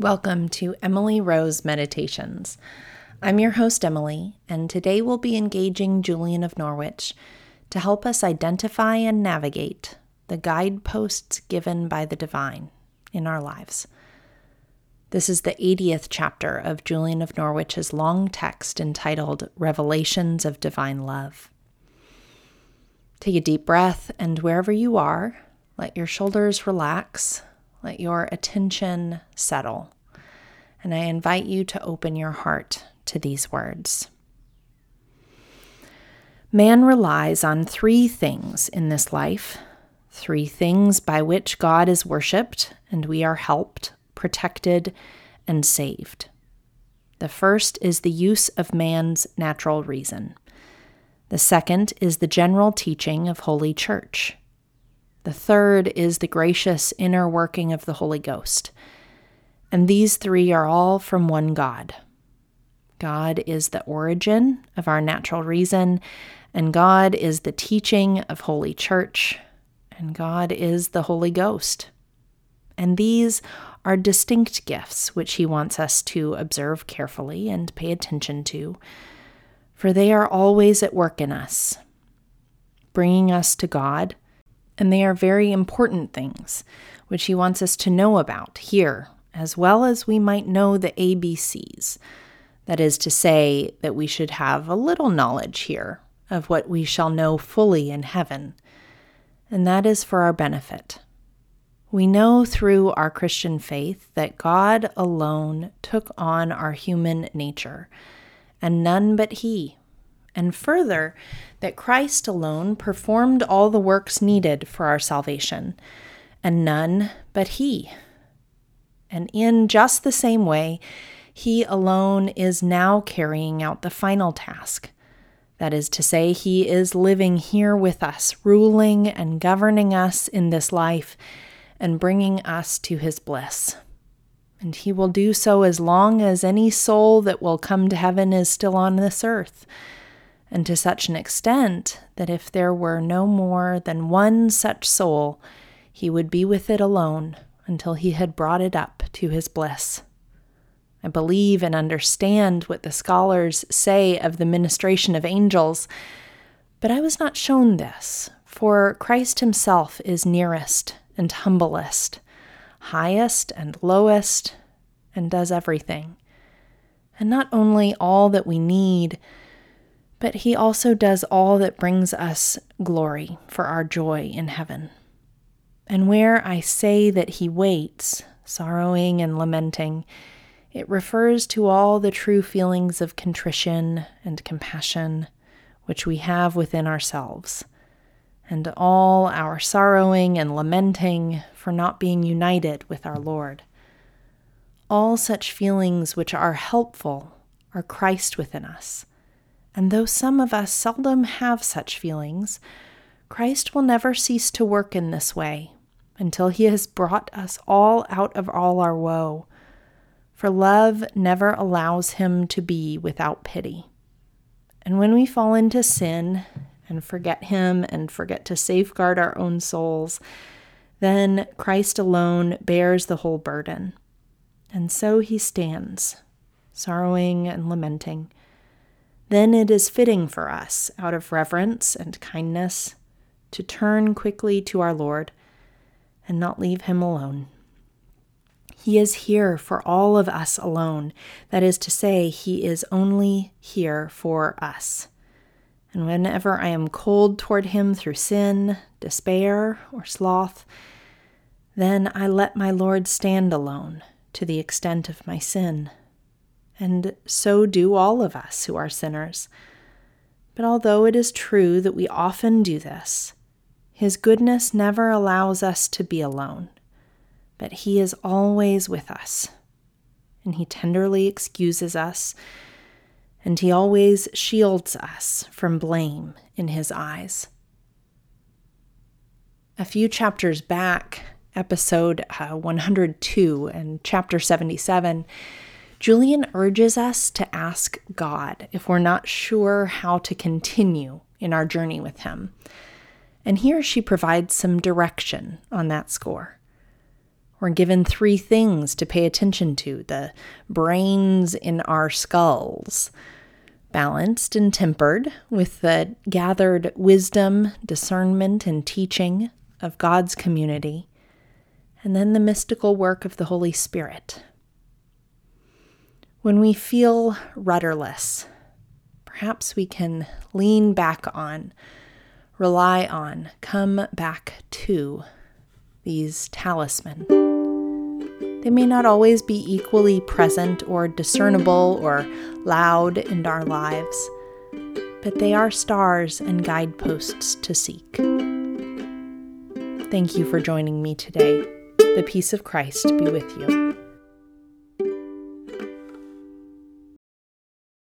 Welcome to Emily Rose Meditations. I'm your host, Emily, and today we'll be engaging Julian of Norwich to help us identify and navigate the guideposts given by the divine in our lives. This is the 80th chapter of Julian of Norwich's long text entitled Revelations of Divine Love. Take a deep breath, and wherever you are, let your shoulders relax let your attention settle. And I invite you to open your heart to these words. Man relies on three things in this life three things by which God is worshiped and we are helped, protected, and saved. The first is the use of man's natural reason. The second is the general teaching of Holy Church. The third is the gracious inner working of the Holy Ghost. And these three are all from one God. God is the origin of our natural reason, and God is the teaching of Holy Church, and God is the Holy Ghost. And these are distinct gifts which He wants us to observe carefully and pay attention to, for they are always at work in us, bringing us to God and they are very important things, which he wants us to know about here, as well as we might know the ABCs. That is to say, that we should have a little knowledge here of what we shall know fully in heaven, and that is for our benefit. We know through our Christian faith that God alone took on our human nature, and none but He and further, that Christ alone performed all the works needed for our salvation, and none but He. And in just the same way, He alone is now carrying out the final task. That is to say, He is living here with us, ruling and governing us in this life, and bringing us to His bliss. And He will do so as long as any soul that will come to heaven is still on this earth and to such an extent that if there were no more than one such soul, he would be with it alone until he had brought it up to his bliss. I believe and understand what the scholars say of the ministration of angels, but I was not shown this, for Christ himself is nearest and humblest, highest and lowest, and does everything. And not only all that we need, but he also does all that brings us glory for our joy in heaven. And where I say that he waits, sorrowing and lamenting, it refers to all the true feelings of contrition and compassion which we have within ourselves, and all our sorrowing and lamenting for not being united with our Lord. All such feelings which are helpful are Christ within us and though some of us seldom have such feelings, Christ will never cease to work in this way until he has brought us all out of all our woe. For love never allows him to be without pity. And when we fall into sin and forget him and forget to safeguard our own souls, then Christ alone bears the whole burden. And so he stands, sorrowing and lamenting then it is fitting for us, out of reverence and kindness, to turn quickly to our Lord and not leave him alone. He is here for all of us alone. That is to say, He is only here for us. And whenever I am cold toward Him through sin, despair, or sloth, then I let my Lord stand alone to the extent of my sin and so do all of us who are sinners. But although it is true that we often do this, His goodness never allows us to be alone, but He is always with us, and He tenderly excuses us, and He always shields us from blame in His eyes. A few chapters back, episode uh, 102 and chapter 77, Julian urges us to ask God if we're not sure how to continue in our journey with Him. And here she provides some direction on that score. We're given three things to pay attention to the brains in our skulls, balanced and tempered with the gathered wisdom, discernment, and teaching of God's community, and then the mystical work of the Holy Spirit. When we feel rudderless, perhaps we can lean back on, rely on, come back to these talisman. They may not always be equally present or discernible or loud in our lives, but they are stars and guideposts to seek. Thank you for joining me today. The peace of Christ be with you.